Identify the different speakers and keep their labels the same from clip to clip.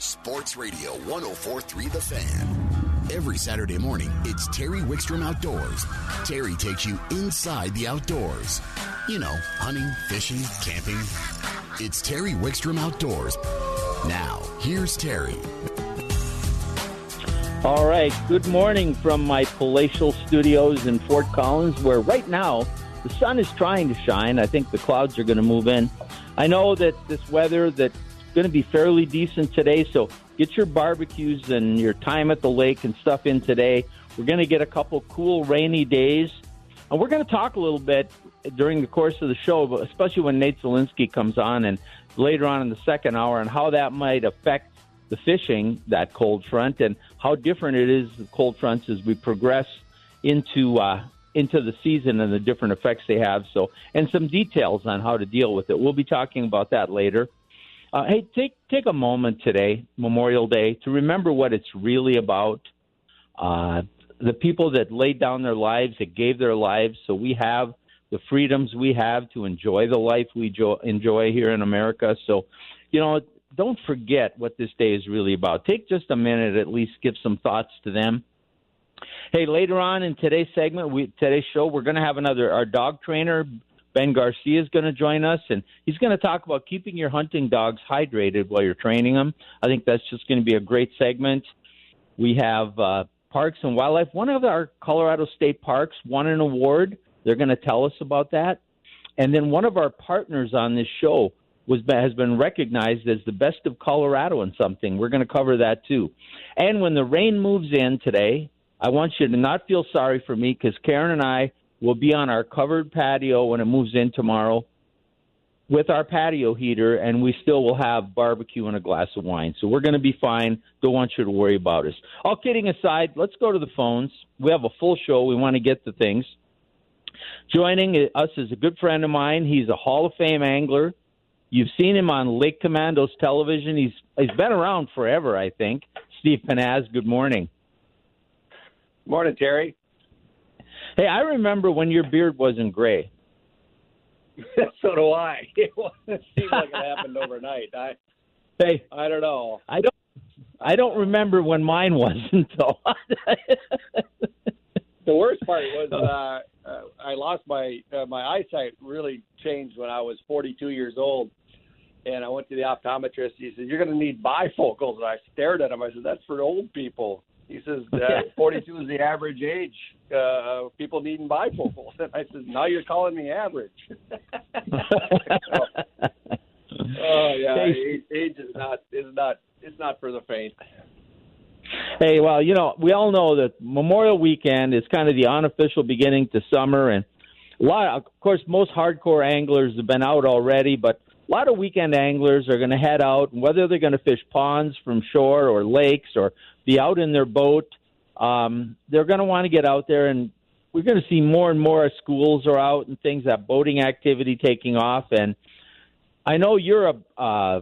Speaker 1: Sports Radio 1043 The Fan. Every Saturday morning, it's Terry Wickstrom Outdoors. Terry takes you inside the outdoors. You know, hunting, fishing, camping. It's Terry Wickstrom Outdoors. Now, here's Terry.
Speaker 2: All right. Good morning from my palatial studios in Fort Collins, where right now the sun is trying to shine. I think the clouds are going to move in. I know that this weather that's going to be fairly decent today, so get your barbecues and your time at the lake and stuff in today. We're going to get a couple cool rainy days, and we're going to talk a little bit during the course of the show, but especially when Nate Zelinsky comes on and later on in the second hour, and how that might affect the fishing that cold front and how different it is the cold fronts as we progress into uh, into the season and the different effects they have. So, and some details on how to deal with it. We'll be talking about that later. Uh, hey, take take a moment today, Memorial Day, to remember what it's really about. Uh, the people that laid down their lives, that gave their lives, so we have the freedoms we have to enjoy the life we jo- enjoy here in America. So, you know, don't forget what this day is really about. Take just a minute, at least, give some thoughts to them. Hey, later on in today's segment, we, today's show, we're going to have another our dog trainer. Ben Garcia is going to join us, and he's going to talk about keeping your hunting dogs hydrated while you're training them. I think that's just going to be a great segment. We have uh, Parks and Wildlife. One of our Colorado State parks won an award. They're going to tell us about that. And then one of our partners on this show was has been recognized as the best of Colorado in something. We're going to cover that too. And when the rain moves in today, I want you to not feel sorry for me because Karen and I will be on our covered patio when it moves in tomorrow with our patio heater, and we still will have barbecue and a glass of wine. So we're going to be fine. Don't want you to worry about us. All kidding aside, let's go to the phones. We have a full show. We want to get to things. Joining us is a good friend of mine. He's a Hall of Fame angler. You've seen him on Lake Commandos television. He's he's been around forever, I think. Steve Pennaz, good morning.
Speaker 3: Morning, Terry.
Speaker 2: Hey, I remember when your beard wasn't gray.
Speaker 3: so do I. It seems like it happened overnight. I
Speaker 2: hey,
Speaker 3: I don't know.
Speaker 2: I don't I don't remember when mine wasn't though.
Speaker 3: the worst part was uh, uh, I lost my uh, my eyesight really changed when I was 42 years old, and I went to the optometrist. He said, "You're going to need bifocals." And I stared at him. I said, "That's for old people." He says, uh, 42 is the average age. Uh, people needing bifocals. And I said, now you're calling me average. so, oh yeah, age, age is not is not it's not for the faint.
Speaker 2: Hey, well, you know, we all know that Memorial Weekend is kind of the unofficial beginning to summer, and a lot. Of of course, most hardcore anglers have been out already, but a lot of weekend anglers are going to head out, and whether they're going to fish ponds from shore or lakes or be out in their boat. Um, they're going to want to get out there, and we're going to see more and more as schools are out and things that boating activity taking off. And I know you're a uh,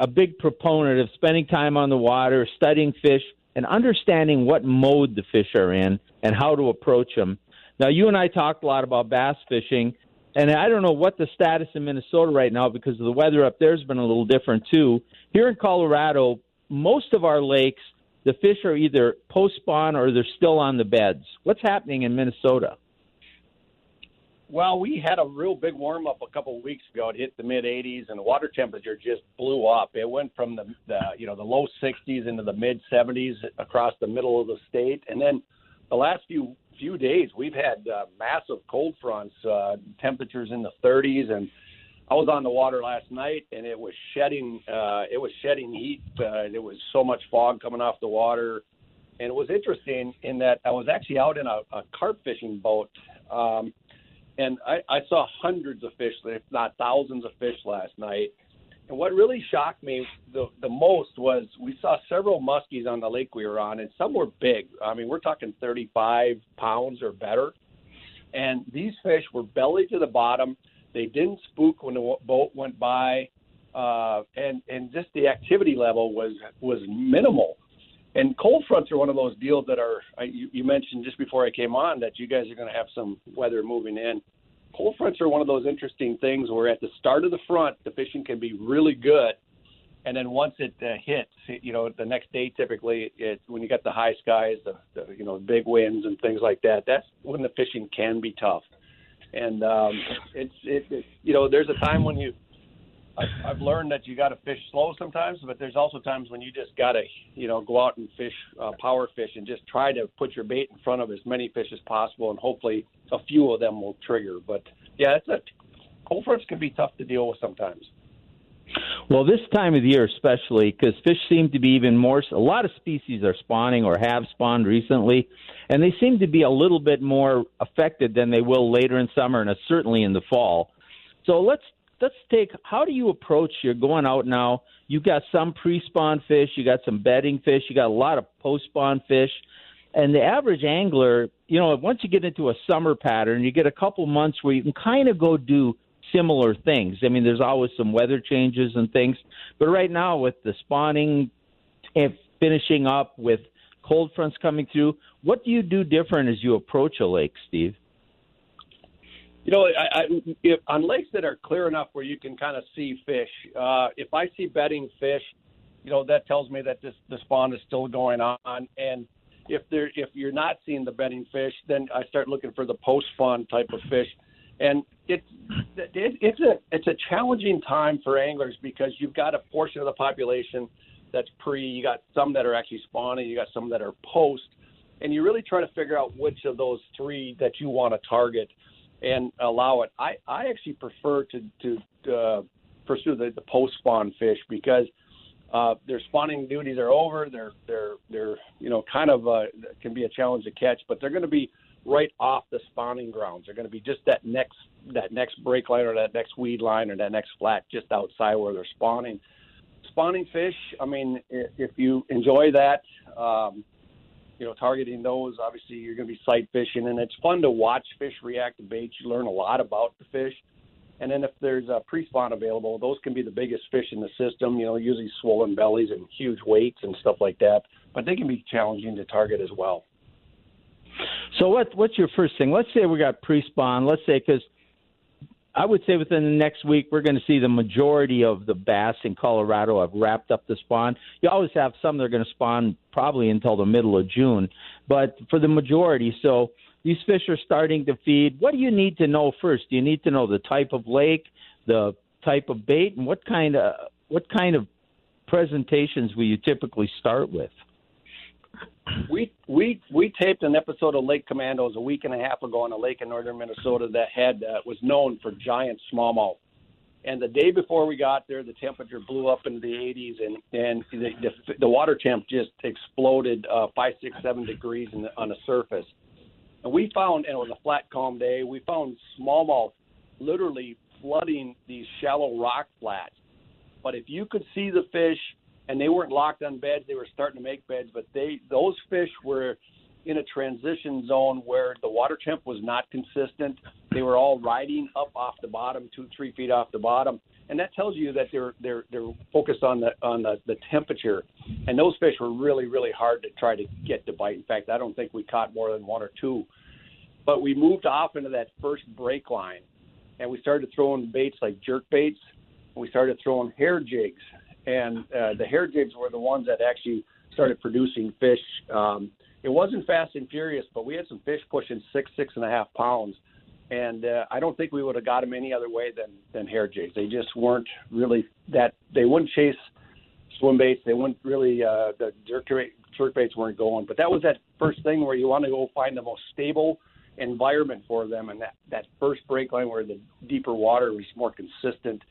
Speaker 2: a big proponent of spending time on the water, studying fish, and understanding what mode the fish are in and how to approach them. Now, you and I talked a lot about bass fishing, and I don't know what the status in Minnesota right now because the weather up there has been a little different too. Here in Colorado, most of our lakes, the fish are either post spawn or they're still on the beds. What's happening in Minnesota?
Speaker 3: Well, we had a real big warm up a couple of weeks ago. It hit the mid 80s, and the water temperature just blew up. It went from the, the you know the low 60s into the mid 70s across the middle of the state, and then the last few few days, we've had uh, massive cold fronts, uh, temperatures in the 30s, and I was on the water last night, and it was shedding. Uh, it was shedding heat. Uh, there was so much fog coming off the water, and it was interesting in that I was actually out in a, a carp fishing boat, um, and I, I saw hundreds of fish, if not thousands of fish, last night. And what really shocked me the, the most was we saw several muskies on the lake we were on, and some were big. I mean, we're talking 35 pounds or better. And these fish were belly to the bottom. They didn't spook when the boat went by, uh, and and just the activity level was was minimal. And cold fronts are one of those deals that are. You, you mentioned just before I came on that you guys are going to have some weather moving in cold fronts are one of those interesting things where at the start of the front, the fishing can be really good. and then once it uh, hits, you know, the next day typically, it, when you got the high skies, the, the you know big winds and things like that, that's when the fishing can be tough. And um, it's it, it you know there's a time when you I've, I've learned that you got to fish slow sometimes, but there's also times when you just got to, you know, go out and fish, uh, power fish, and just try to put your bait in front of as many fish as possible, and hopefully a few of them will trigger. But yeah, it's a cold fronts can be tough to deal with sometimes.
Speaker 2: Well, this time of the year, especially because fish seem to be even more. A lot of species are spawning or have spawned recently, and they seem to be a little bit more affected than they will later in summer and certainly in the fall. So let's let's take how do you approach you're going out now you've got some pre-spawn fish you got some bedding fish you got a lot of post-spawn fish and the average angler you know once you get into a summer pattern you get a couple months where you can kind of go do similar things i mean there's always some weather changes and things but right now with the spawning and finishing up with cold fronts coming through what do you do different as you approach a lake steve
Speaker 3: you know, I, I, if, on lakes that are clear enough where you can kind of see fish, uh, if I see bedding fish, you know that tells me that this the spawn is still going on. And if there if you're not seeing the bedding fish, then I start looking for the post spawn type of fish. And it's it, it's a it's a challenging time for anglers because you've got a portion of the population that's pre, you got some that are actually spawning, you got some that are post, and you're really trying to figure out which of those three that you want to target and allow it. I, I actually prefer to to uh, pursue the, the post spawn fish because uh, their spawning duties are over. They're they're they're you know kind of uh, can be a challenge to catch, but they're going to be right off the spawning grounds. They're going to be just that next that next break line or that next weed line or that next flat just outside where they're spawning. Spawning fish. I mean, if you enjoy that, um, you know, targeting those. Obviously, you're going to be sight fishing, and it's fun to watch fish react to baits. You learn a lot about the fish. And then if there's a pre-spawn available, those can be the biggest fish in the system. You know, usually swollen bellies and huge weights and stuff like that. But they can be challenging to target as well.
Speaker 2: So what what's your first thing? Let's say we got pre-spawn. Let's say because I would say within the next week we're going to see the majority of the bass in Colorado have wrapped up the spawn. You always have some that are going to spawn probably until the middle of June, but for the majority, so these fish are starting to feed. What do you need to know first? Do you need to know the type of lake, the type of bait, and what kind of what kind of presentations will you typically start with?
Speaker 3: We we we taped an episode of Lake Commandos a week and a half ago on a lake in northern Minnesota that had uh, was known for giant smallmouth. And the day before we got there, the temperature blew up into the 80s, and and the the, the water temp just exploded uh, five, six, seven degrees the, on the surface. And we found, and it was a flat, calm day. We found smallmouth literally flooding these shallow rock flats. But if you could see the fish and they weren't locked on beds. They were starting to make beds, but they those fish were in a transition zone where the water temp was not consistent. They were all riding up off the bottom, two three feet off the bottom, and that tells you that they're they're they're focused on the on the, the temperature. And those fish were really really hard to try to get to bite. In fact, I don't think we caught more than one or two. But we moved off into that first break line, and we started throwing baits like jerk baits. And we started throwing hair jigs and uh, the hair jigs were the ones that actually started producing fish. Um, it wasn't fast and furious, but we had some fish pushing six, six and a half pounds, and uh, I don't think we would have got them any other way than than hair jigs. They just weren't really that. They wouldn't chase swim baits. They wouldn't really uh, the jerk, jerk baits weren't going. But that was that first thing where you want to go find the most stable environment for them, and that that first break line where the deeper water was more consistent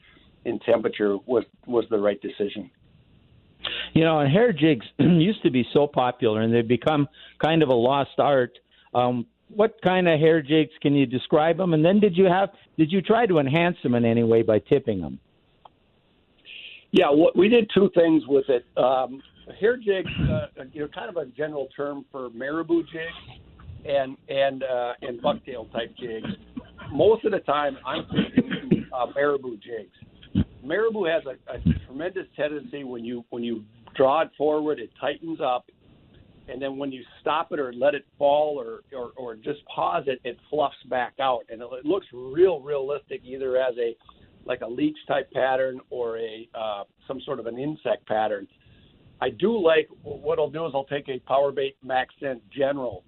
Speaker 3: in temperature was was the right decision.
Speaker 2: You know, and hair jigs used to be so popular, and they've become kind of a lost art. Um, what kind of hair jigs can you describe them? And then did you have did you try to enhance them in any way by tipping them?
Speaker 3: Yeah, we did two things with it. Um, hair jigs, uh, you know, kind of a general term for marabou jigs and and uh, and bucktail type jigs. Most of the time, I'm thinking uh, marabou jigs marabou has a, a tremendous tendency when you when you draw it forward, it tightens up, and then when you stop it or let it fall or or, or just pause it, it fluffs back out, and it, it looks real realistic either as a like a leech type pattern or a uh, some sort of an insect pattern. I do like what I'll do is I'll take a power bait max scent general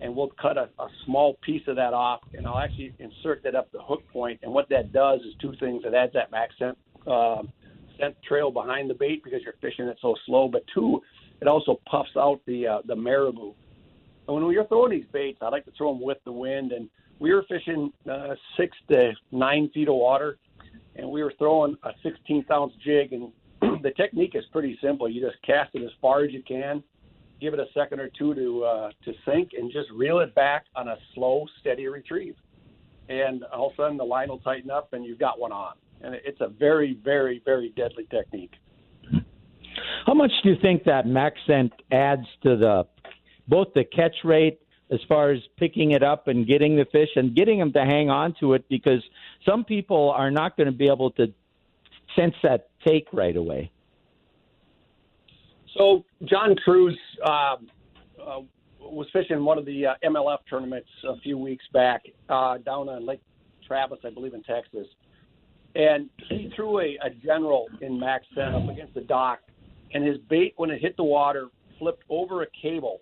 Speaker 3: and we'll cut a, a small piece of that off and I'll actually insert that up the hook point. And what that does is two things. It adds that max scent uh, scent trail behind the bait because you're fishing it so slow but two it also puffs out the uh, the marabou and when we're throwing these baits I like to throw them with the wind and we were fishing uh, six to nine feet of water and we were throwing a 16th ounce jig and the technique is pretty simple. You just cast it as far as you can, give it a second or two to uh, to sink, and just reel it back on a slow, steady retrieve. And all of a sudden, the line will tighten up, and you've got one on. And it's a very, very, very deadly technique.
Speaker 2: How much do you think that max scent adds to the both the catch rate as far as picking it up and getting the fish and getting them to hang on to it because some people are not going to be able to sense that take right away?
Speaker 3: So John Crews uh, uh, was fishing one of the uh, MLF tournaments a few weeks back uh, down on Lake Travis, I believe, in Texas, and he threw a, a general in max scent up against the dock, and his bait when it hit the water flipped over a cable.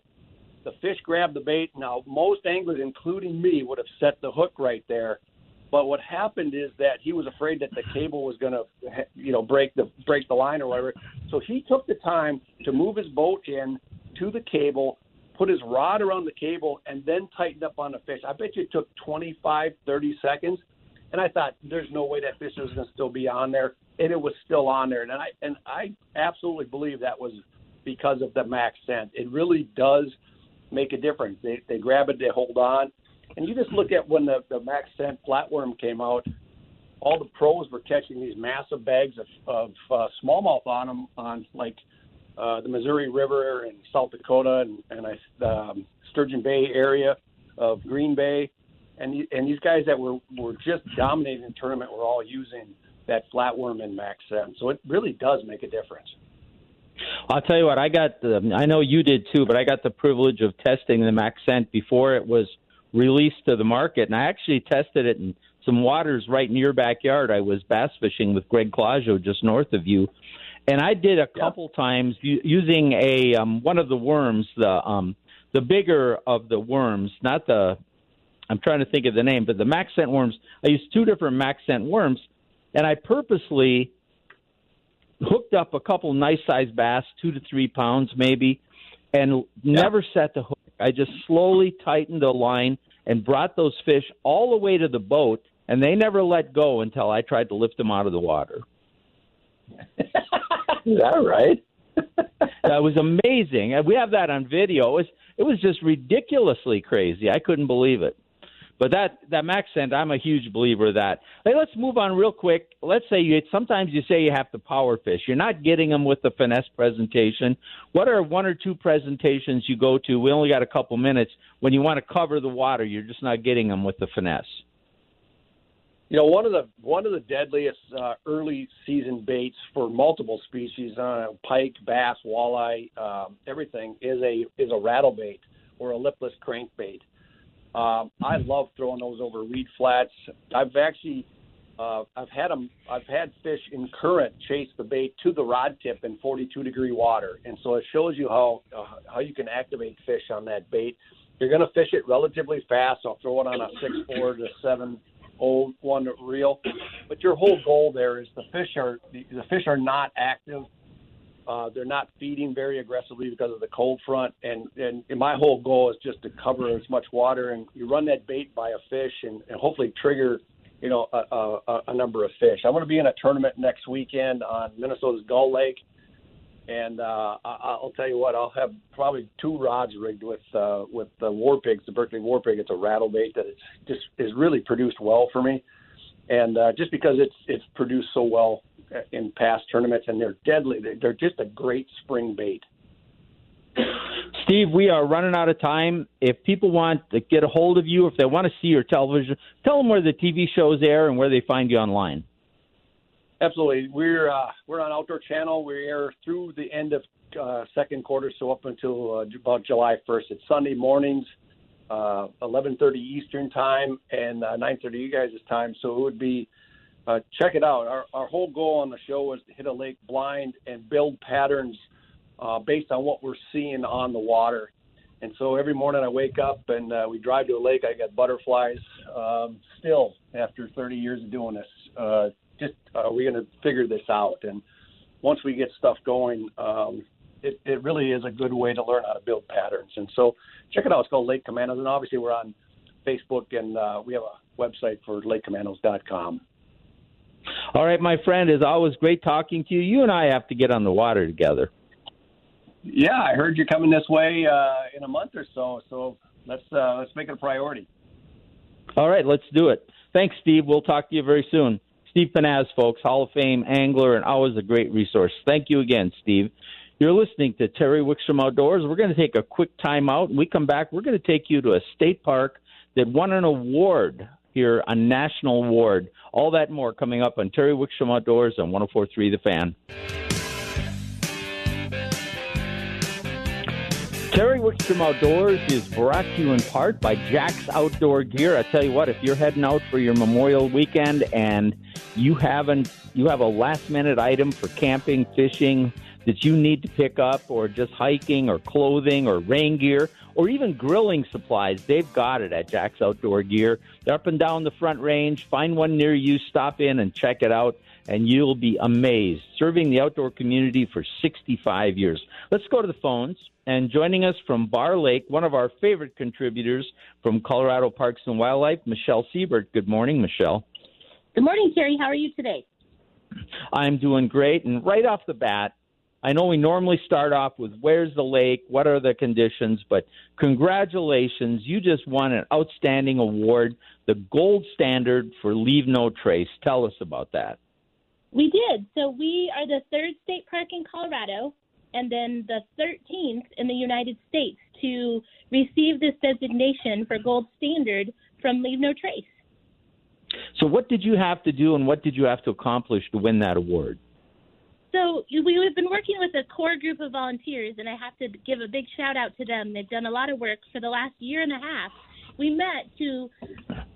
Speaker 3: The fish grabbed the bait. Now most anglers, including me, would have set the hook right there but what happened is that he was afraid that the cable was going to, you know, break the break the line or whatever. So he took the time to move his boat in to the cable, put his rod around the cable, and then tightened up on the fish. I bet you it took 25, 30 seconds. And I thought, there's no way that fish is going to still be on there, and it was still on there. And I and I absolutely believe that was because of the max scent. It really does make a difference. They they grab it, they hold on and you just look at when the, the Max Scent flatworm came out, all the pros were catching these massive bags of, of uh, smallmouth on them on like uh, the Missouri River and South Dakota and, and I, um, Sturgeon Bay area of Green Bay. And, and these guys that were, were just dominating the tournament were all using that flatworm and max scent. So it really does make a difference.
Speaker 2: I'll tell you what, I got the, I know you did too, but I got the privilege of testing the Max Scent before it was released to the market. And I actually tested it in some waters right in your backyard. I was bass fishing with Greg Claudio just north of you. And I did a couple yeah. times using a um, one of the worms, the um, the bigger of the worms, not the. I'm trying to think of the name, but the max scent worms. I used two different max scent worms, and I purposely hooked up a couple nice sized bass, two to three pounds maybe, and yeah. never set the hook. I just slowly tightened the line and brought those fish all the way to the boat, and they never let go until I tried to lift them out of the water.
Speaker 3: Is that right?
Speaker 2: that was amazing. We have that on video. It was it was just ridiculously crazy. I couldn't believe it. But that that max scent, I'm a huge believer of that. Hey, let's move on real quick. Let's say you sometimes you say you have to power fish. You're not getting them with the finesse presentation. What are one or two presentations you go to? We only got a couple minutes when you want to cover the water. You're just not getting them with the finesse.
Speaker 3: You know, one of the one of the deadliest uh, early season baits for multiple species, uh, pike, bass, walleye, um, everything is a is a rattle bait or a lipless crankbait. Um, I love throwing those over reed flats. I've actually uh, I've had them. I've had fish in current chase the bait to the rod tip in 42 degree water, and so it shows you how uh, how you can activate fish on that bait. You're going to fish it relatively fast. I'll throw it on a six four to seven old one reel, but your whole goal there is the fish are the, the fish are not active uh, they're not feeding very aggressively because of the cold front, and, and my whole goal is just to cover as much water, and you run that bait by a fish, and, and hopefully trigger, you know, a, a, a number of fish. I'm going to be in a tournament next weekend on Minnesota's Gull Lake, and uh, I'll tell you what, I'll have probably two rods rigged with uh, with the war pigs, the Berkley war pig. It's a rattle bait that it's just is really produced well for me, and uh, just because it's it's produced so well in past tournaments, and they're deadly. They're just a great spring bait.
Speaker 2: Steve, we are running out of time. If people want to get a hold of you, if they want to see your television, tell them where the TV shows air and where they find you online.
Speaker 3: Absolutely, we're uh, we're on Outdoor Channel. We air through the end of uh, second quarter, so up until uh, about July 1st. It's Sunday mornings, 11:30 uh, Eastern time and 9:30 uh, you guys' time. So it would be uh, check it out. Our, our whole goal on the show was to hit a lake blind and build patterns uh, based on what we're seeing on the water. And so every morning I wake up and uh, we drive to a lake. I get butterflies. Um, still, after 30 years of doing this, uh, just uh, we're going to figure this out. And once we get stuff going, um, it, it really is a good way to learn how to build patterns. And so check it out. It's called Lake Commandos, and obviously we're on Facebook and uh, we have a website for LakeCommandos.com.
Speaker 2: All right, my friend, it's always great talking to you. You and I have to get on the water together.
Speaker 3: Yeah, I heard you're coming this way uh, in a month or so, so let's uh, let's make it a priority.
Speaker 2: All right, let's do it. Thanks, Steve. We'll talk to you very soon. Steve Pennaz, folks, Hall of Fame angler and always a great resource. Thank you again, Steve. You're listening to Terry Wickstrom Outdoors. We're going to take a quick time out. When we come back, we're going to take you to a state park that won an award here, a national award. All that more coming up on Terry Wickstrom Outdoors on 1043 The Fan. Terry Wickstrom Outdoors is brought to you in part by Jack's Outdoor Gear. I tell you what, if you're heading out for your Memorial weekend and you haven't you have a last minute item for camping, fishing that you need to pick up or just hiking or clothing or rain gear or even grilling supplies, they've got it at Jack's Outdoor Gear. They're up and down the front range. Find one near you, stop in and check it out and you'll be amazed. Serving the outdoor community for 65 years. Let's go to the phones. And joining us from Barr Lake, one of our favorite contributors from Colorado Parks and Wildlife, Michelle Siebert. Good morning, Michelle.
Speaker 4: Good morning, Terry. How are you today?
Speaker 2: I'm doing great. And right off the bat, I know we normally start off with where's the lake, what are the conditions, but congratulations. You just won an outstanding award, the gold standard for Leave No Trace. Tell us about that.
Speaker 4: We did. So we are the third state park in Colorado and then the 13th in the United States to receive this designation for gold standard from Leave No Trace.
Speaker 2: So, what did you have to do and what did you have to accomplish to win that award?
Speaker 4: So, we have been working with a core group of volunteers, and I have to give a big shout out to them. They've done a lot of work for the last year and a half. We met to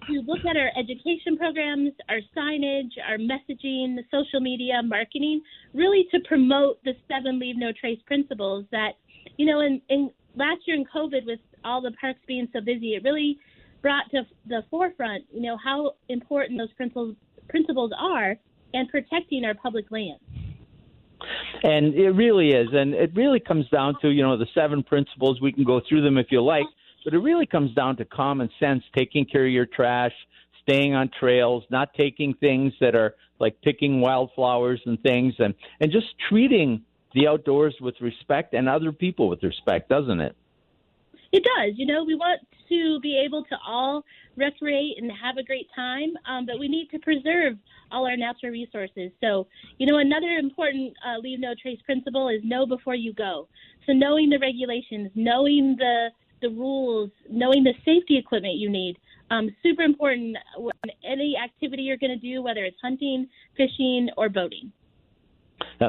Speaker 4: to look at our education programs, our signage, our messaging, the social media, marketing, really to promote the seven leave no trace principles that, you know, in, in last year in COVID with all the parks being so busy, it really brought to the forefront, you know, how important those principles principles are and protecting our public lands.
Speaker 2: And it really is. And it really comes down to, you know, the seven principles. We can go through them if you like. But it really comes down to common sense, taking care of your trash, staying on trails, not taking things that are like picking wildflowers and things, and, and just treating the outdoors with respect and other people with respect, doesn't it?
Speaker 4: It does. You know, we want to be able to all recreate and have a great time, um, but we need to preserve all our natural resources. So, you know, another important uh, leave no trace principle is know before you go. So, knowing the regulations, knowing the the rules, knowing the safety equipment you need. Um, super important any activity you're going to do, whether it's hunting, fishing, or boating.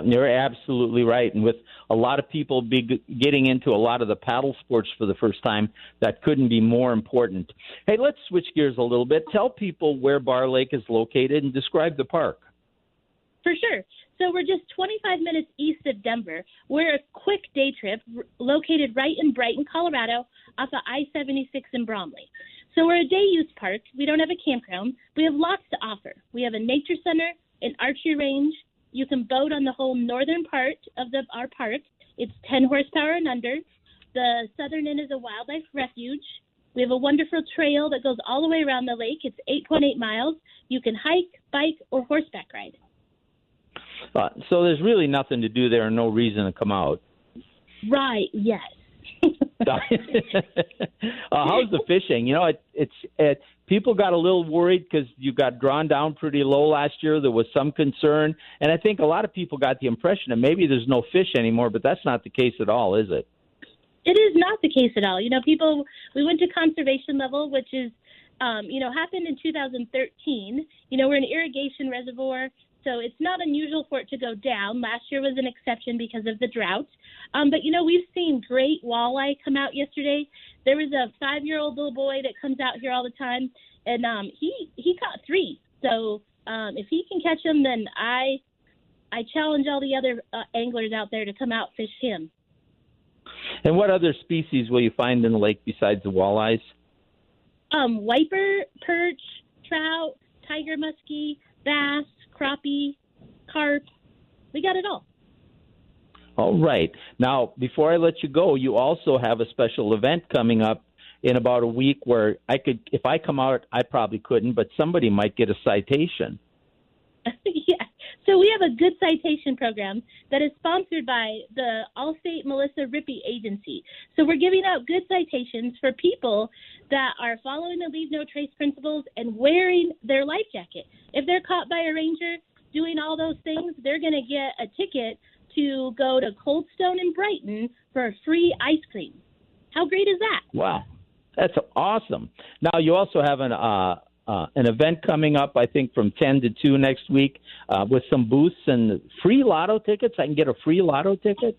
Speaker 2: You're absolutely right. And with a lot of people be getting into a lot of the paddle sports for the first time, that couldn't be more important. Hey, let's switch gears a little bit. Tell people where Barr Lake is located and describe the park.
Speaker 4: For sure. So we're just 25 minutes east of Denver. We're a quick day trip located right in Brighton, Colorado, off of I 76 in Bromley. So we're a day use park. We don't have a campground. We have lots to offer. We have a nature center, an archery range. You can boat on the whole northern part of the, our park. It's 10 horsepower and under. The southern end is a wildlife refuge. We have a wonderful trail that goes all the way around the lake. It's 8.8 miles. You can hike, bike, or horseback ride.
Speaker 2: Uh, so there's really nothing to do there and no reason to come out.
Speaker 4: Right, yes.
Speaker 2: uh, how's the fishing? You know, it, it's it, people got a little worried because you got drawn down pretty low last year. There was some concern, and I think a lot of people got the impression that maybe there's no fish anymore, but that's not the case at all, is it?
Speaker 4: It is not the case at all. You know, people we went to conservation level, which is um, you know, happened in 2013. You know, we're an irrigation reservoir. So it's not unusual for it to go down. Last year was an exception because of the drought. Um, but, you know, we've seen great walleye come out yesterday. There was a five year old little boy that comes out here all the time, and um, he, he caught three. So Um, if he can catch them, then I I challenge all the other uh, anglers out there to come out fish him.
Speaker 2: And what other species will you find in the lake besides the walleyes?
Speaker 4: Um, wiper, perch, trout, tiger muskie, bass, crappie, carp. We got it all.
Speaker 2: All right. Now, before I let you go, you also have a special event coming up in about a week where I could, if I come out, I probably couldn't, but somebody might get a citation.
Speaker 4: So we have a good citation program that is sponsored by the Allstate Melissa Rippey Agency. So we're giving out good citations for people that are following the leave no trace principles and wearing their life jacket. If they're caught by a ranger doing all those things, they're going to get a ticket to go to Cold Stone in Brighton for free ice cream. How great is that?
Speaker 2: Wow. That's awesome. Now you also have an uh, uh, an event coming up, I think, from 10 to 2 next week uh, with some booths and free lotto tickets. I can get a free lotto ticket.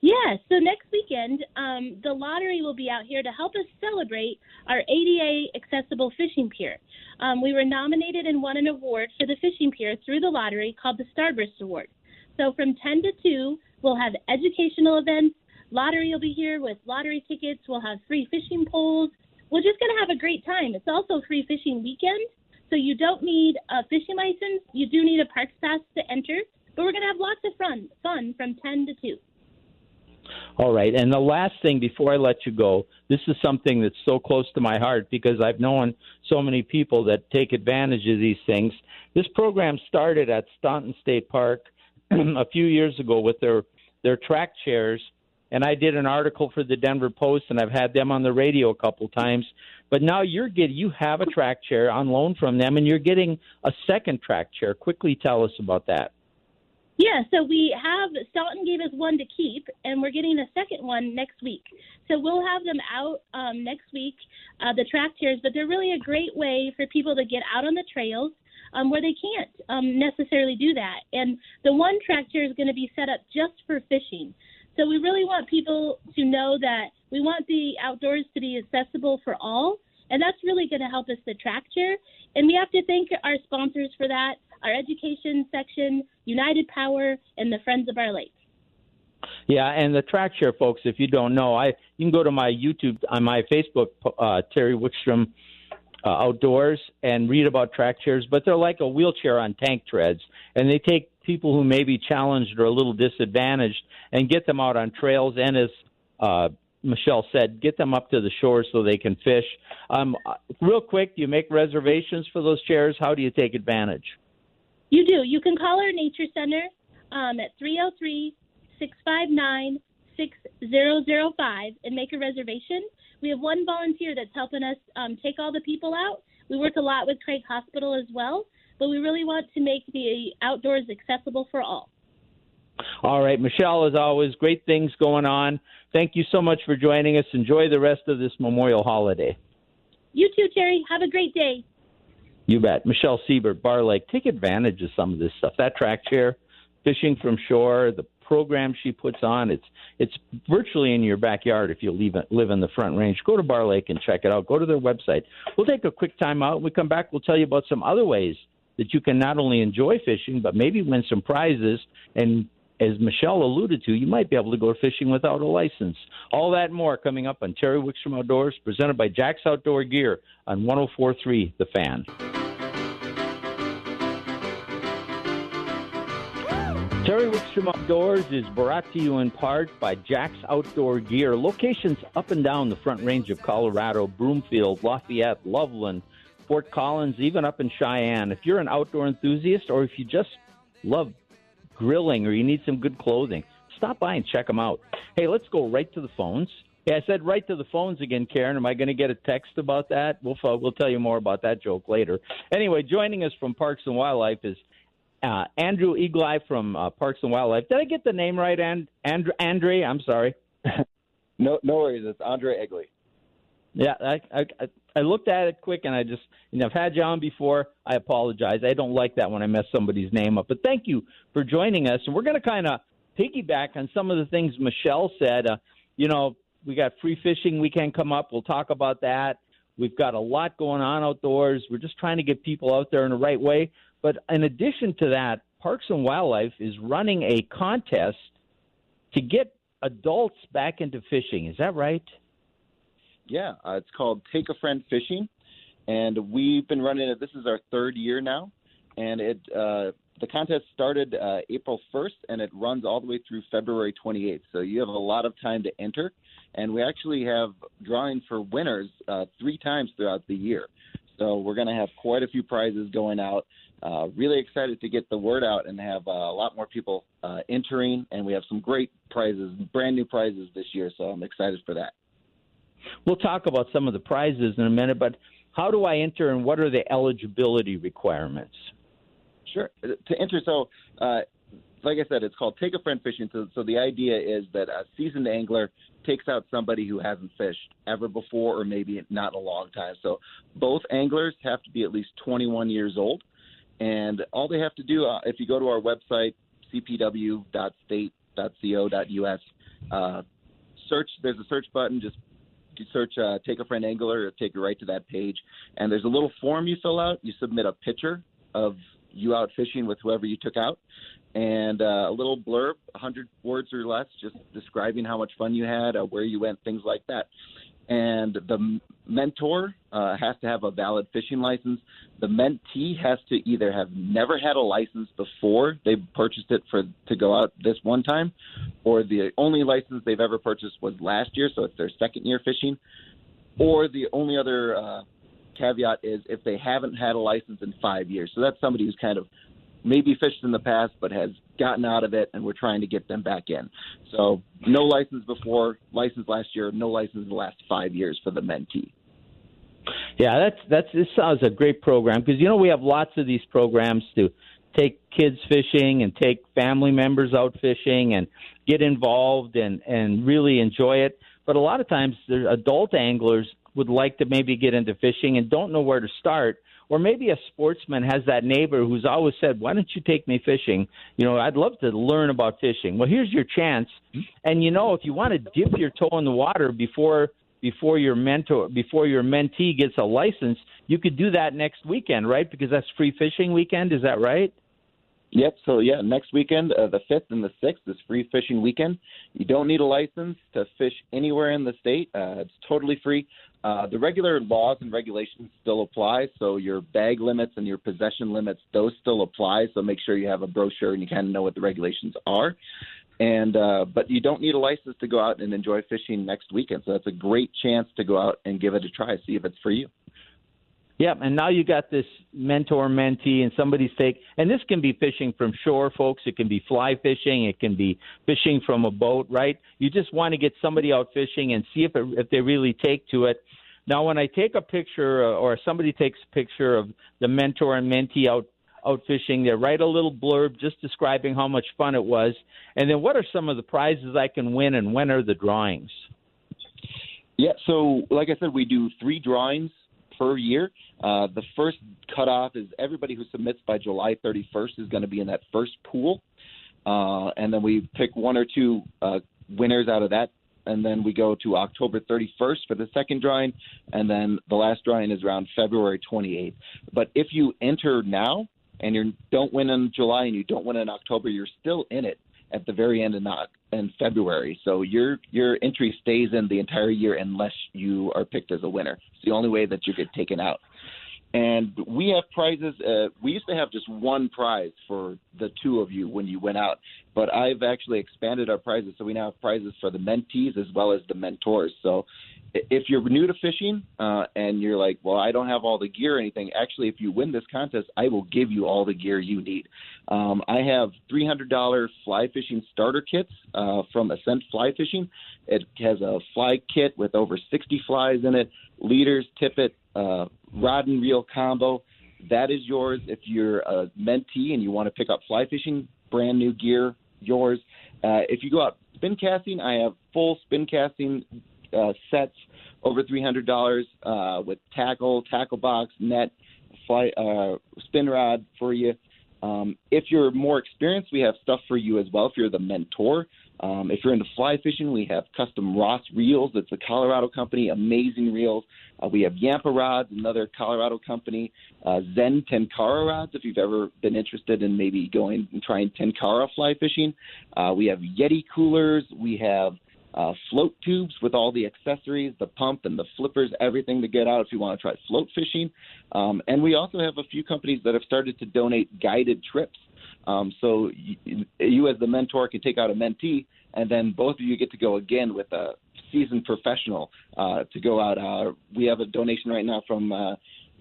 Speaker 4: Yeah, so next weekend, um, the lottery will be out here to help us celebrate our ADA accessible fishing pier. Um, we were nominated and won an award for the fishing pier through the lottery called the Starburst Award. So from 10 to 2, we'll have educational events. Lottery will be here with lottery tickets. We'll have free fishing poles. We're just going to have a great time. It's also free fishing weekend, so you don't need a fishing license. You do need a parks pass to enter, but we're going to have lots of fun, fun from 10 to 2.
Speaker 2: All right. And the last thing before I let you go, this is something that's so close to my heart because I've known so many people that take advantage of these things. This program started at Staunton State Park a few years ago with their their track chairs and I did an article for the Denver Post and I've had them on the radio a couple times. But now you're getting you have a track chair on loan from them and you're getting a second track chair. Quickly tell us about that.
Speaker 4: Yeah, so we have Staunton gave us one to keep, and we're getting a second one next week. So we'll have them out um, next week, uh, the track chairs, but they're really a great way for people to get out on the trails um, where they can't um, necessarily do that. And the one track chair is going to be set up just for fishing. So we really want people to know that we want the outdoors to be accessible for all, and that's really going to help us the track chair. And we have to thank our sponsors for that: our education section, United Power, and the Friends of Our Lake.
Speaker 2: Yeah, and the track chair, folks. If you don't know, I you can go to my YouTube on my Facebook, uh, Terry Wickstrom uh, Outdoors, and read about track chairs. But they're like a wheelchair on tank treads, and they take people who may be challenged or a little disadvantaged and get them out on trails and as uh, Michelle said, get them up to the shore so they can fish. Um, real quick, do you make reservations for those chairs? How do you take advantage?
Speaker 4: You do. You can call our nature center um, at 303 659 6005 and make a reservation. We have one volunteer that's helping us um, take all the people out. We work a lot with Craig Hospital as well but we really want to make the outdoors accessible for all.
Speaker 2: All right, Michelle, as always, great things going on. Thank you so much for joining us. Enjoy the rest of this Memorial holiday.
Speaker 4: You too, Terry. Have a great day.
Speaker 2: You bet. Michelle Siebert, Barr Lake, take advantage of some of this stuff. That track chair, fishing from shore, the program she puts on, it's it's virtually in your backyard if you leave, live in the Front Range. Go to Barr Lake and check it out. Go to their website. We'll take a quick time out. When we come back, we'll tell you about some other ways that you can not only enjoy fishing, but maybe win some prizes. And as Michelle alluded to, you might be able to go fishing without a license. All that more coming up on Terry Wickstrom Outdoors, presented by Jack's Outdoor Gear on 1043 The Fan. Terry Wickstrom Outdoors is brought to you in part by Jack's Outdoor Gear. Locations up and down the front range of Colorado, Broomfield, Lafayette, Loveland, Fort Collins, even up in Cheyenne. If you're an outdoor enthusiast or if you just love grilling or you need some good clothing, stop by and check them out. Hey, let's go right to the phones. Yeah, I said right to the phones again, Karen. Am I going to get a text about that? We'll we'll tell you more about that joke later. Anyway, joining us from Parks and Wildlife is uh, Andrew Eagle from uh, Parks and Wildlife. Did I get the name right, and and Andre? I'm sorry.
Speaker 5: no, no worries. It's Andre Egley.
Speaker 2: Yeah, I, I I looked at it quick and I just you know I've had you on before. I apologize. I don't like that when I mess somebody's name up. But thank you for joining us. And we're going to kind of piggyback on some of the things Michelle said. Uh, you know, we got free fishing weekend come up. We'll talk about that. We've got a lot going on outdoors. We're just trying to get people out there in the right way. But in addition to that, Parks and Wildlife is running a contest to get adults back into fishing. Is that right?
Speaker 5: Yeah, uh, it's called Take a Friend Fishing, and we've been running it. This is our third year now, and it uh, the contest started uh, April 1st, and it runs all the way through February 28th. So you have a lot of time to enter, and we actually have drawing for winners uh, three times throughout the year. So we're going to have quite a few prizes going out. Uh, really excited to get the word out and have uh, a lot more people uh, entering, and we have some great prizes, brand new prizes this year. So I'm excited for that.
Speaker 2: We'll talk about some of the prizes in a minute, but how do I enter and what are the eligibility requirements?
Speaker 5: Sure. To enter, so uh, like I said, it's called Take a Friend Fishing. So, so the idea is that a seasoned angler takes out somebody who hasn't fished ever before or maybe not in a long time. So both anglers have to be at least 21 years old. And all they have to do, uh, if you go to our website, cpw.state.co.us, uh, search, there's a search button, just you search uh, Take a Friend Angler, or take you right to that page. And there's a little form you fill out. You submit a picture of you out fishing with whoever you took out, and uh, a little blurb, 100 words or less, just describing how much fun you had, uh, where you went, things like that. And the mentor uh, has to have a valid fishing license. The mentee has to either have never had a license before they purchased it for to go out this one time, or the only license they've ever purchased was last year, so it's their second year fishing. Or the only other uh, caveat is if they haven't had a license in five years. So that's somebody who's kind of maybe fished in the past but has gotten out of it, and we're trying to get them back in. So no license before, license last year, no license in the last five years for the mentee.
Speaker 2: Yeah, that's that's this sounds a great program because you know we have lots of these programs to take kids fishing and take family members out fishing and get involved and and really enjoy it. But a lot of times, the adult anglers would like to maybe get into fishing and don't know where to start or maybe a sportsman has that neighbor who's always said, "Why don't you take me fishing? You know, I'd love to learn about fishing." Well, here's your chance. And you know, if you want to dip your toe in the water before before your mentor before your mentee gets a license, you could do that next weekend, right? Because that's free fishing weekend, is that right?
Speaker 5: Yep. So yeah, next weekend, uh, the fifth and the sixth is free fishing weekend. You don't need a license to fish anywhere in the state. Uh, it's totally free. Uh, the regular laws and regulations still apply. So your bag limits and your possession limits, those still apply. So make sure you have a brochure and you kind of know what the regulations are. And uh, but you don't need a license to go out and enjoy fishing next weekend. So that's a great chance to go out and give it a try, see if it's for you.
Speaker 2: Yep, and now you got this mentor mentee and somebody's take, and this can be fishing from shore, folks. It can be fly fishing. It can be fishing from a boat, right? You just want to get somebody out fishing and see if it, if they really take to it. Now, when I take a picture uh, or somebody takes a picture of the mentor and mentee out out fishing, they write a little blurb just describing how much fun it was, and then what are some of the prizes I can win, and when are the drawings?
Speaker 5: Yeah, so like I said, we do three drawings per year. Uh, the first cutoff is everybody who submits by July 31st is going to be in that first pool. Uh, and then we pick one or two uh, winners out of that. And then we go to October 31st for the second drawing. And then the last drawing is around February 28th. But if you enter now and you don't win in July and you don't win in October, you're still in it at the very end of not in February. So your your entry stays in the entire year unless you are picked as a winner. It's the only way that you get taken out. And we have prizes. Uh, we used to have just one prize for the two of you when you went out, but I've actually expanded our prizes. So we now have prizes for the mentees as well as the mentors. So if you're new to fishing uh, and you're like, well, I don't have all the gear or anything, actually, if you win this contest, I will give you all the gear you need. Um, I have $300 fly fishing starter kits uh, from Ascent Fly Fishing. It has a fly kit with over 60 flies in it, leaders, tippet, uh, rod and reel combo. That is yours. If you're a mentee and you want to pick up fly fishing, brand new gear, yours. Uh, if you go out spin casting, I have full spin casting uh, sets over three hundred dollars uh, with tackle, tackle box, net, fly, uh, spin rod for you. Um, if you're more experienced, we have stuff for you as well. If you're the mentor, Um, if you're into fly fishing, we have custom Ross reels. That's a Colorado company, amazing reels. Uh, we have Yampa rods, another Colorado company. Uh, Zen Tenkara rods, if you've ever been interested in maybe going and trying Tenkara fly fishing. Uh, we have Yeti coolers. We have uh, float tubes with all the accessories, the pump and the flippers, everything to get out if you want to try float fishing. Um, and we also have a few companies that have started to donate guided trips. Um, so you, you, as the mentor, can take out a mentee, and then both of you get to go again with a seasoned professional uh, to go out. Uh, we have a donation right now from uh,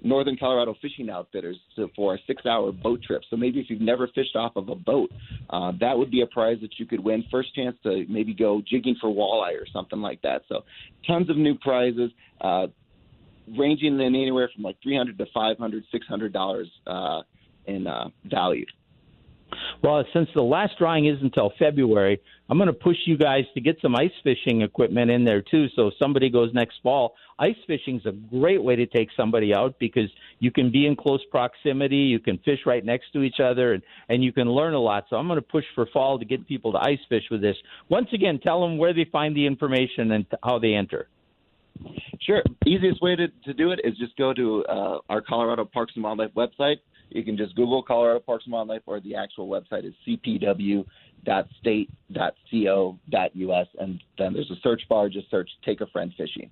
Speaker 5: Northern Colorado Fishing Outfitters to, for a six-hour boat trip. So maybe if you've never fished off of a boat, uh, that would be a prize that you could win. First chance to maybe go jigging for walleye or something like that. So tons of new prizes. Uh, ranging in anywhere from like 300 to 500 600 dollars uh, in uh, value
Speaker 2: well, since the last drawing is until February, I'm going to push you guys to get some ice fishing equipment in there too. So if somebody goes next fall, ice fishing is a great way to take somebody out because you can be in close proximity, you can fish right next to each other, and and you can learn a lot. So I'm going to push for fall to get people to ice fish with this. Once again, tell them where they find the information and how they enter.
Speaker 5: Sure. Easiest way to, to do it is just go to uh, our Colorado Parks and Wildlife website you can just Google Colorado Parks and Wildlife, or the actual website is cpw.state.co.us, and then there's a search bar. Just search "Take a Friend Fishing,"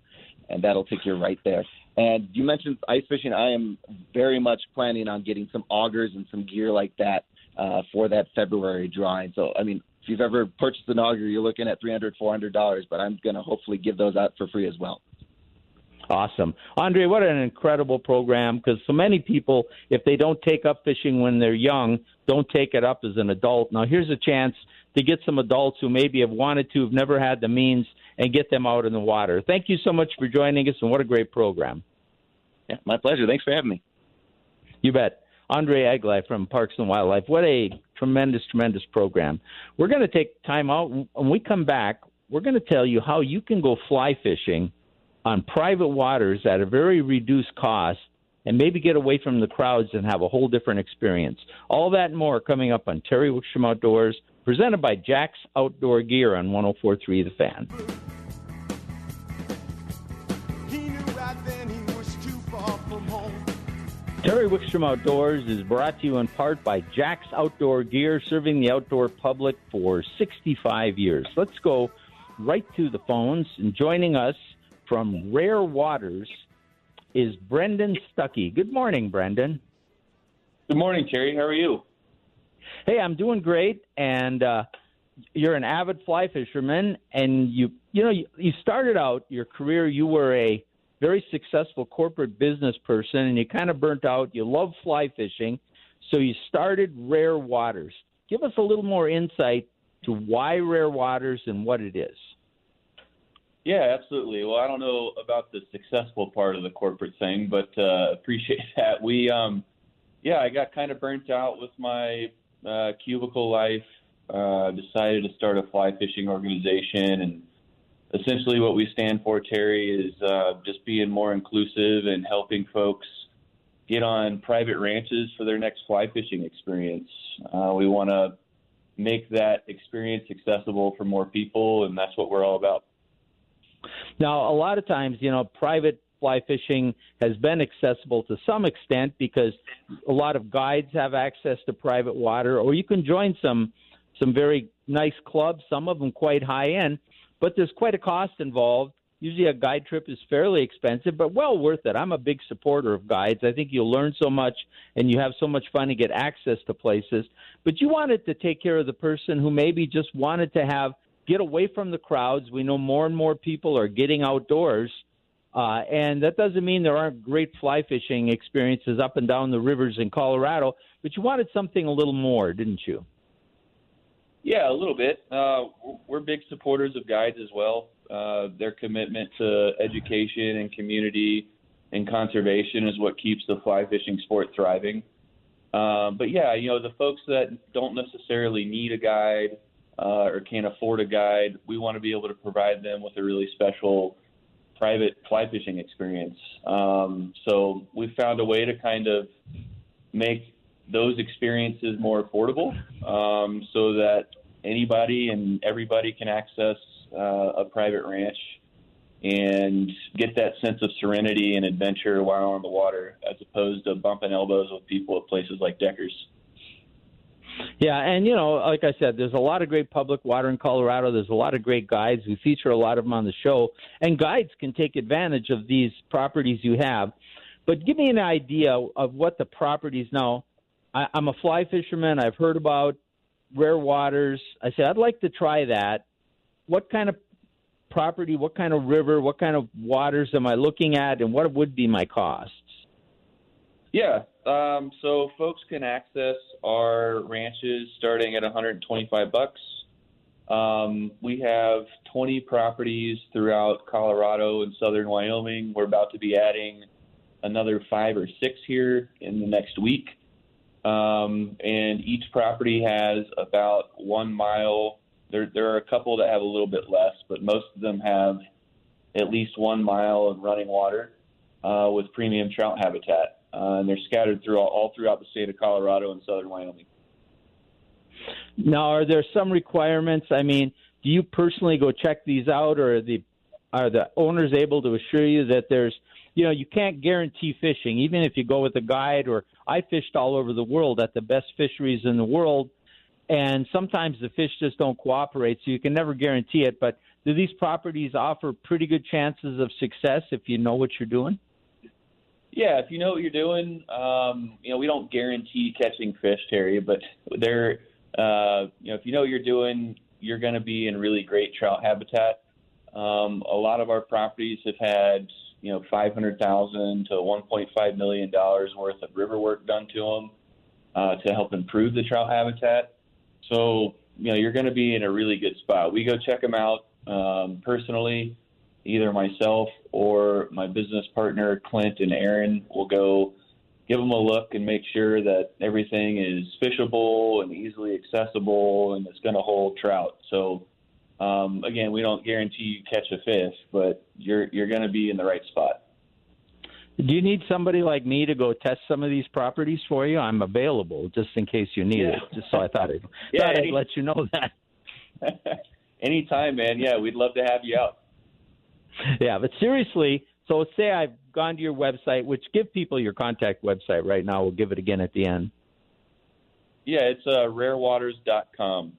Speaker 5: and that'll take you right there. And you mentioned ice fishing. I am very much planning on getting some augers and some gear like that uh, for that February drawing. So, I mean, if you've ever purchased an auger, you're looking at three hundred, four hundred dollars. But I'm going to hopefully give those out for free as well.
Speaker 2: Awesome. Andre, what an incredible program because so many people, if they don't take up fishing when they're young, don't take it up as an adult. Now, here's a chance to get some adults who maybe have wanted to, have never had the means, and get them out in the water. Thank you so much for joining us, and what a great program.
Speaker 5: Yeah, my pleasure. Thanks for having me.
Speaker 2: You bet. Andre Aglai from Parks and Wildlife. What a tremendous, tremendous program. We're going to take time out. When we come back, we're going to tell you how you can go fly fishing on private waters at a very reduced cost and maybe get away from the crowds and have a whole different experience. All that and more coming up on Terry Wickstrom Outdoors, presented by Jack's Outdoor Gear on 1043 The Fan. Terry Wickstrom Outdoors is brought to you in part by Jack's Outdoor Gear, serving the outdoor public for 65 years. Let's go right to the phones. And joining us from Rare Waters is Brendan Stuckey. Good morning, Brendan.
Speaker 6: Good morning, Terry. How are you?
Speaker 2: Hey, I'm doing great, and uh, you're an avid fly fisherman, and you you know you, you started out your career. You were a very successful corporate business person, and you kind of burnt out. You love fly fishing, so you started Rare Waters. Give us a little more insight to why Rare Waters and what it is.
Speaker 6: Yeah, absolutely. Well, I don't know about the successful part of the corporate thing, but uh, appreciate that. We, um, yeah, I got kind of burnt out with my uh, cubicle life. Uh, decided to start a fly fishing organization, and essentially what we stand for, Terry, is uh, just being more inclusive and helping folks get on private ranches for their next fly fishing experience. Uh, we want to make that experience accessible for more people, and that's what we're all about.
Speaker 2: Now, a lot of times, you know, private fly fishing has been accessible to some extent because a lot of guides have access to private water, or you can join some some very nice clubs, some of them quite high end, but there's quite a cost involved. Usually, a guide trip is fairly expensive, but well worth it. I'm a big supporter of guides. I think you'll learn so much and you have so much fun to get access to places. But you wanted to take care of the person who maybe just wanted to have get away from the crowds. We know more and more people are getting outdoors. Uh, and that doesn't mean there aren't great fly fishing experiences up and down the rivers in Colorado, but you wanted something a little more, didn't you?
Speaker 6: Yeah, a little bit. Uh, we're big supporters of guides as well. Uh, their commitment to education and community and conservation is what keeps the fly fishing sport thriving. Um, but yeah, you know, the folks that don't necessarily need a guide uh, or can't afford a guide, we want to be able to provide them with a really special private fly fishing experience. Um, so we found a way to kind of make those experiences more affordable um, so that anybody and everybody can access uh, a private ranch and get that sense of serenity and adventure while on the water, as opposed to bumping elbows with people at places like Deckers.
Speaker 2: Yeah, and you know, like I said, there's a lot of great public water in Colorado. There's a lot of great guides. We feature a lot of them on the show, and guides can take advantage of these properties you have. But give me an idea of what the properties now. I, I'm a fly fisherman. I've heard about rare waters. I said I'd like to try that. What kind of property? What kind of river? What kind of waters am I looking at, and what would be my costs?
Speaker 6: Yeah, um, so folks can access our ranches starting at 125 bucks. Um, we have 20 properties throughout Colorado and southern Wyoming. We're about to be adding another five or six here in the next week. Um, and each property has about one mile. There, there are a couple that have a little bit less, but most of them have at least one mile of running water uh, with premium trout habitat uh, and they're scattered through all, all throughout the state of Colorado and southern Wyoming.
Speaker 2: Now, are there some requirements? I mean, do you personally go check these out, or are the are the owners able to assure you that there's, you know, you can't guarantee fishing, even if you go with a guide. Or I fished all over the world at the best fisheries in the world, and sometimes the fish just don't cooperate, so you can never guarantee it. But do these properties offer pretty good chances of success if you know what you're doing?
Speaker 6: Yeah, if you know what you're doing, um, you know we don't guarantee catching fish, Terry, but they're uh, you know if you know what you're doing, you're going to be in really great trout habitat. Um, a lot of our properties have had you know 500,000 to 1.5 million dollars worth of river work done to them uh, to help improve the trout habitat. So you know you're going to be in a really good spot. We go check them out um, personally either myself or my business partner, Clint and Aaron, will go give them a look and make sure that everything is fishable and easily accessible and it's going to hold trout. So, um, again, we don't guarantee you catch a fish, but you're you're going to be in the right spot.
Speaker 2: Do you need somebody like me to go test some of these properties for you? I'm available just in case you need
Speaker 6: yeah.
Speaker 2: it. Just so I thought I'd,
Speaker 6: yeah,
Speaker 2: thought
Speaker 6: any,
Speaker 2: I'd let you know that.
Speaker 6: Anytime, man. Yeah, we'd love to have you out.
Speaker 2: Yeah, but seriously, so say I've gone to your website, which give people your contact website right now. We'll give it again at the end.
Speaker 6: Yeah, it's uh, rarewaters.com.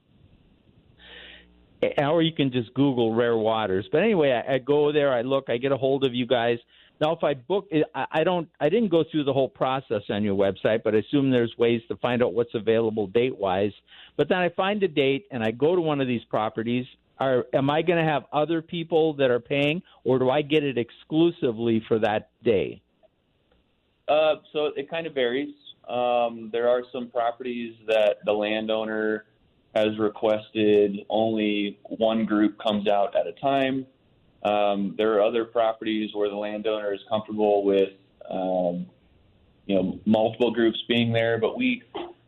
Speaker 2: Or you can just Google Rare Waters. But anyway, I, I go there, I look, I get a hold of you guys. Now, if I book, I, I don't, I didn't go through the whole process on your website, but I assume there's ways to find out what's available date wise. But then I find a date and I go to one of these properties are am I going to have other people that are paying, or do I get it exclusively for that day?
Speaker 6: Uh, so it kind of varies. Um, there are some properties that the landowner has requested only one group comes out at a time. Um, there are other properties where the landowner is comfortable with, um, you know, multiple groups being there, but we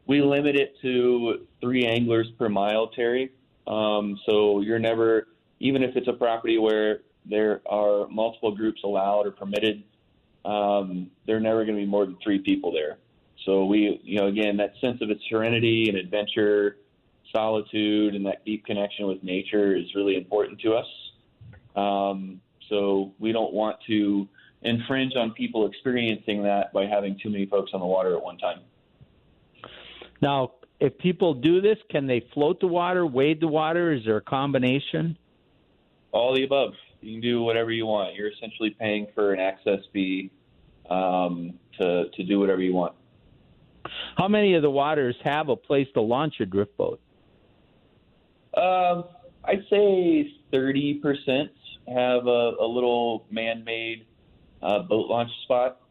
Speaker 6: we limit it to three anglers per mile, Terry. Um, so you're never, even if it's a property where there are multiple groups allowed or permitted, um, there are never going to be more than three people there. So we, you know, again, that sense of its serenity and adventure, solitude, and that deep connection with nature is really important to us. Um, so we don't want to infringe on people experiencing that by having too many folks on the water at one time.
Speaker 2: Now, if people do this, can they float the water, wade the water? Is there a combination?
Speaker 6: All the above. You can do whatever you want. You're essentially paying for an access fee um, to to do whatever you want.
Speaker 2: How many of the waters have a place to launch a drift boat?
Speaker 6: Um, I'd say thirty percent have a, a little man-made uh, boat launch spot.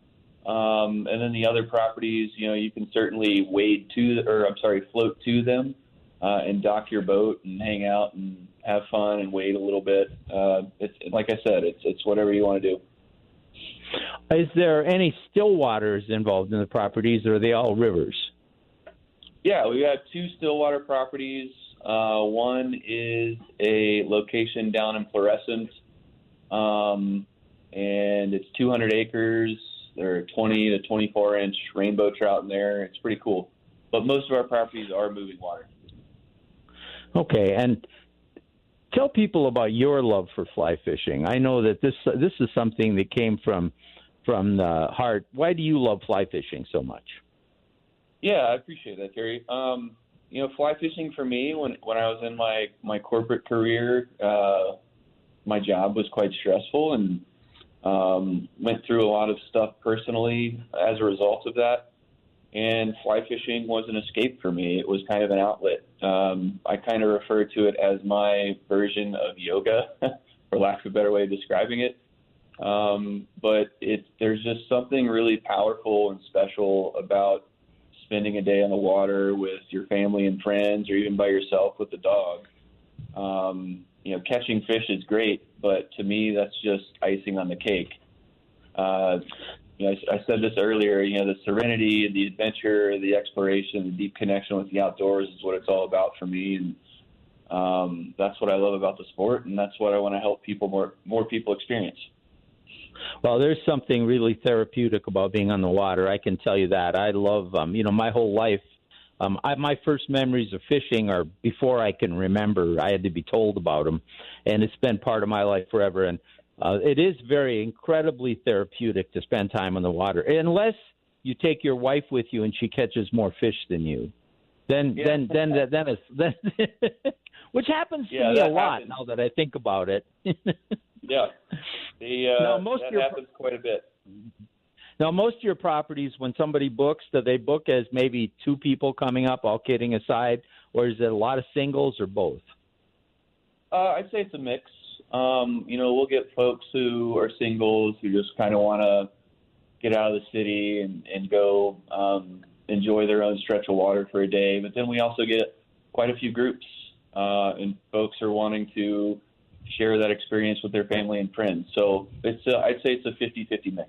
Speaker 6: Um, and then the other properties, you know, you can certainly wade to, or I'm sorry, float to them uh, and dock your boat and hang out and have fun and wade a little bit. Uh, it's like I said, it's it's whatever you want to do.
Speaker 2: Is there any still waters involved in the properties, or are they all rivers?
Speaker 6: Yeah, we have two stillwater properties. Uh, one is a location down in Florissant, um, and it's 200 acres there are 20 to 24 inch rainbow trout in there. It's pretty cool. But most of our properties are moving water.
Speaker 2: Okay, and tell people about your love for fly fishing. I know that this this is something that came from from the heart. Why do you love fly fishing so much?
Speaker 6: Yeah, I appreciate that, Terry. Um, you know, fly fishing for me when when I was in my my corporate career, uh, my job was quite stressful and um, went through a lot of stuff personally as a result of that. And fly fishing was an escape for me. It was kind of an outlet. Um, I kind of refer to it as my version of yoga, for lack of a better way of describing it. Um, but it, there's just something really powerful and special about spending a day on the water with your family and friends, or even by yourself with the dog. Um, you know, catching fish is great, but to me, that's just icing on the cake. Uh, you know, I, I said this earlier. You know, the serenity, the adventure, the exploration, the deep connection with the outdoors is what it's all about for me, and um, that's what I love about the sport, and that's what I want to help people more more people experience.
Speaker 2: Well, there's something really therapeutic about being on the water. I can tell you that. I love, um, you know, my whole life. Um, I, my first memories of fishing are before I can remember. I had to be told about them, and it's been part of my life forever. And uh, it is very incredibly therapeutic to spend time on the water, unless you take your wife with you and she catches more fish than you. Then, yeah. then, then, then, then, it's, then which happens to
Speaker 6: yeah,
Speaker 2: me a
Speaker 6: happens.
Speaker 2: lot now that I think about it.
Speaker 6: Yeah, the, uh,
Speaker 2: Now, most
Speaker 6: that
Speaker 2: of your-
Speaker 6: happens quite a bit.
Speaker 2: Now, most of your properties, when somebody books, do they book as maybe two people coming up, all kidding aside, or is it a lot of singles or both?
Speaker 6: Uh, I'd say it's a mix. Um, you know, we'll get folks who are singles who just kind of want to get out of the city and, and go um, enjoy their own stretch of water for a day. But then we also get quite a few groups, uh, and folks are wanting to share that experience with their family and friends. So it's a, I'd say it's a 50-50 mix.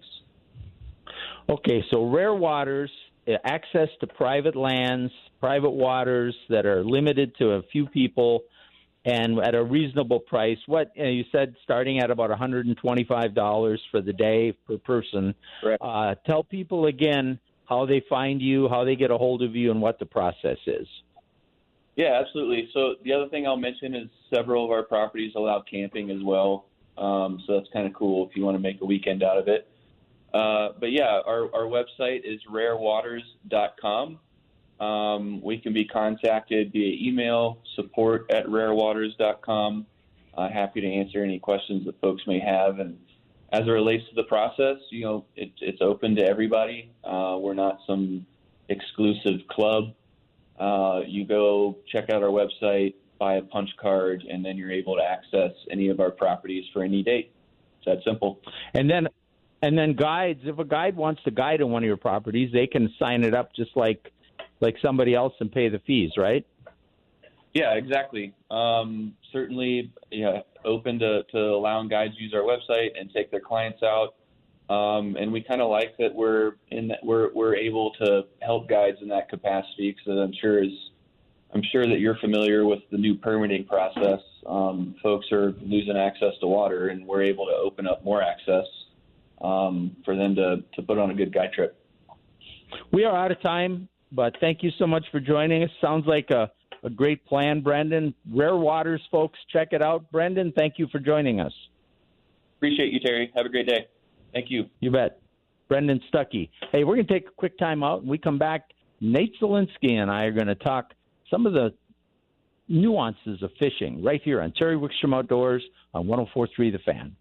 Speaker 2: Okay, so rare waters, uh, access to private lands, private waters that are limited to a few people, and at a reasonable price. What you, know, you said, starting at about $125 for the day per person.
Speaker 6: Correct.
Speaker 2: Uh, tell people again how they find you, how they get a hold of you, and what the process is.
Speaker 6: Yeah, absolutely. So the other thing I'll mention is several of our properties allow camping as well. Um, so that's kind of cool if you want to make a weekend out of it. Uh, but yeah, our, our website is rarewaters.com. Um, we can be contacted via email, support at rarewaters.com. Uh, happy to answer any questions that folks may have. And as it relates to the process, you know, it, it's open to everybody. Uh, we're not some exclusive club. Uh, you go check out our website, buy a punch card, and then you're able to access any of our properties for any date. It's that simple.
Speaker 2: And then, and then guides. If a guide wants to guide in one of your properties, they can sign it up just like like somebody else and pay the fees, right?
Speaker 6: Yeah, exactly. Um, certainly, yeah, open to, to allowing guides use our website and take their clients out. Um, and we kind of like that we're in that we're we're able to help guides in that capacity because I'm sure is I'm sure that you're familiar with the new permitting process. Um, folks are losing access to water, and we're able to open up more access um, for them to to put on a good guy trip.
Speaker 2: We are out of time, but thank you so much for joining us. Sounds like a, a great plan, Brendan. Rare Waters, folks, check it out. Brendan, thank you for joining us.
Speaker 6: Appreciate you, Terry. Have a great day. Thank you.
Speaker 2: You bet. Brendan Stuckey. Hey, we're going to take a quick time out. When we come back, Nate Zelinsky and I are going to talk some of the nuances of fishing right here on Terry Wickstrom Outdoors on 1043 The Fan.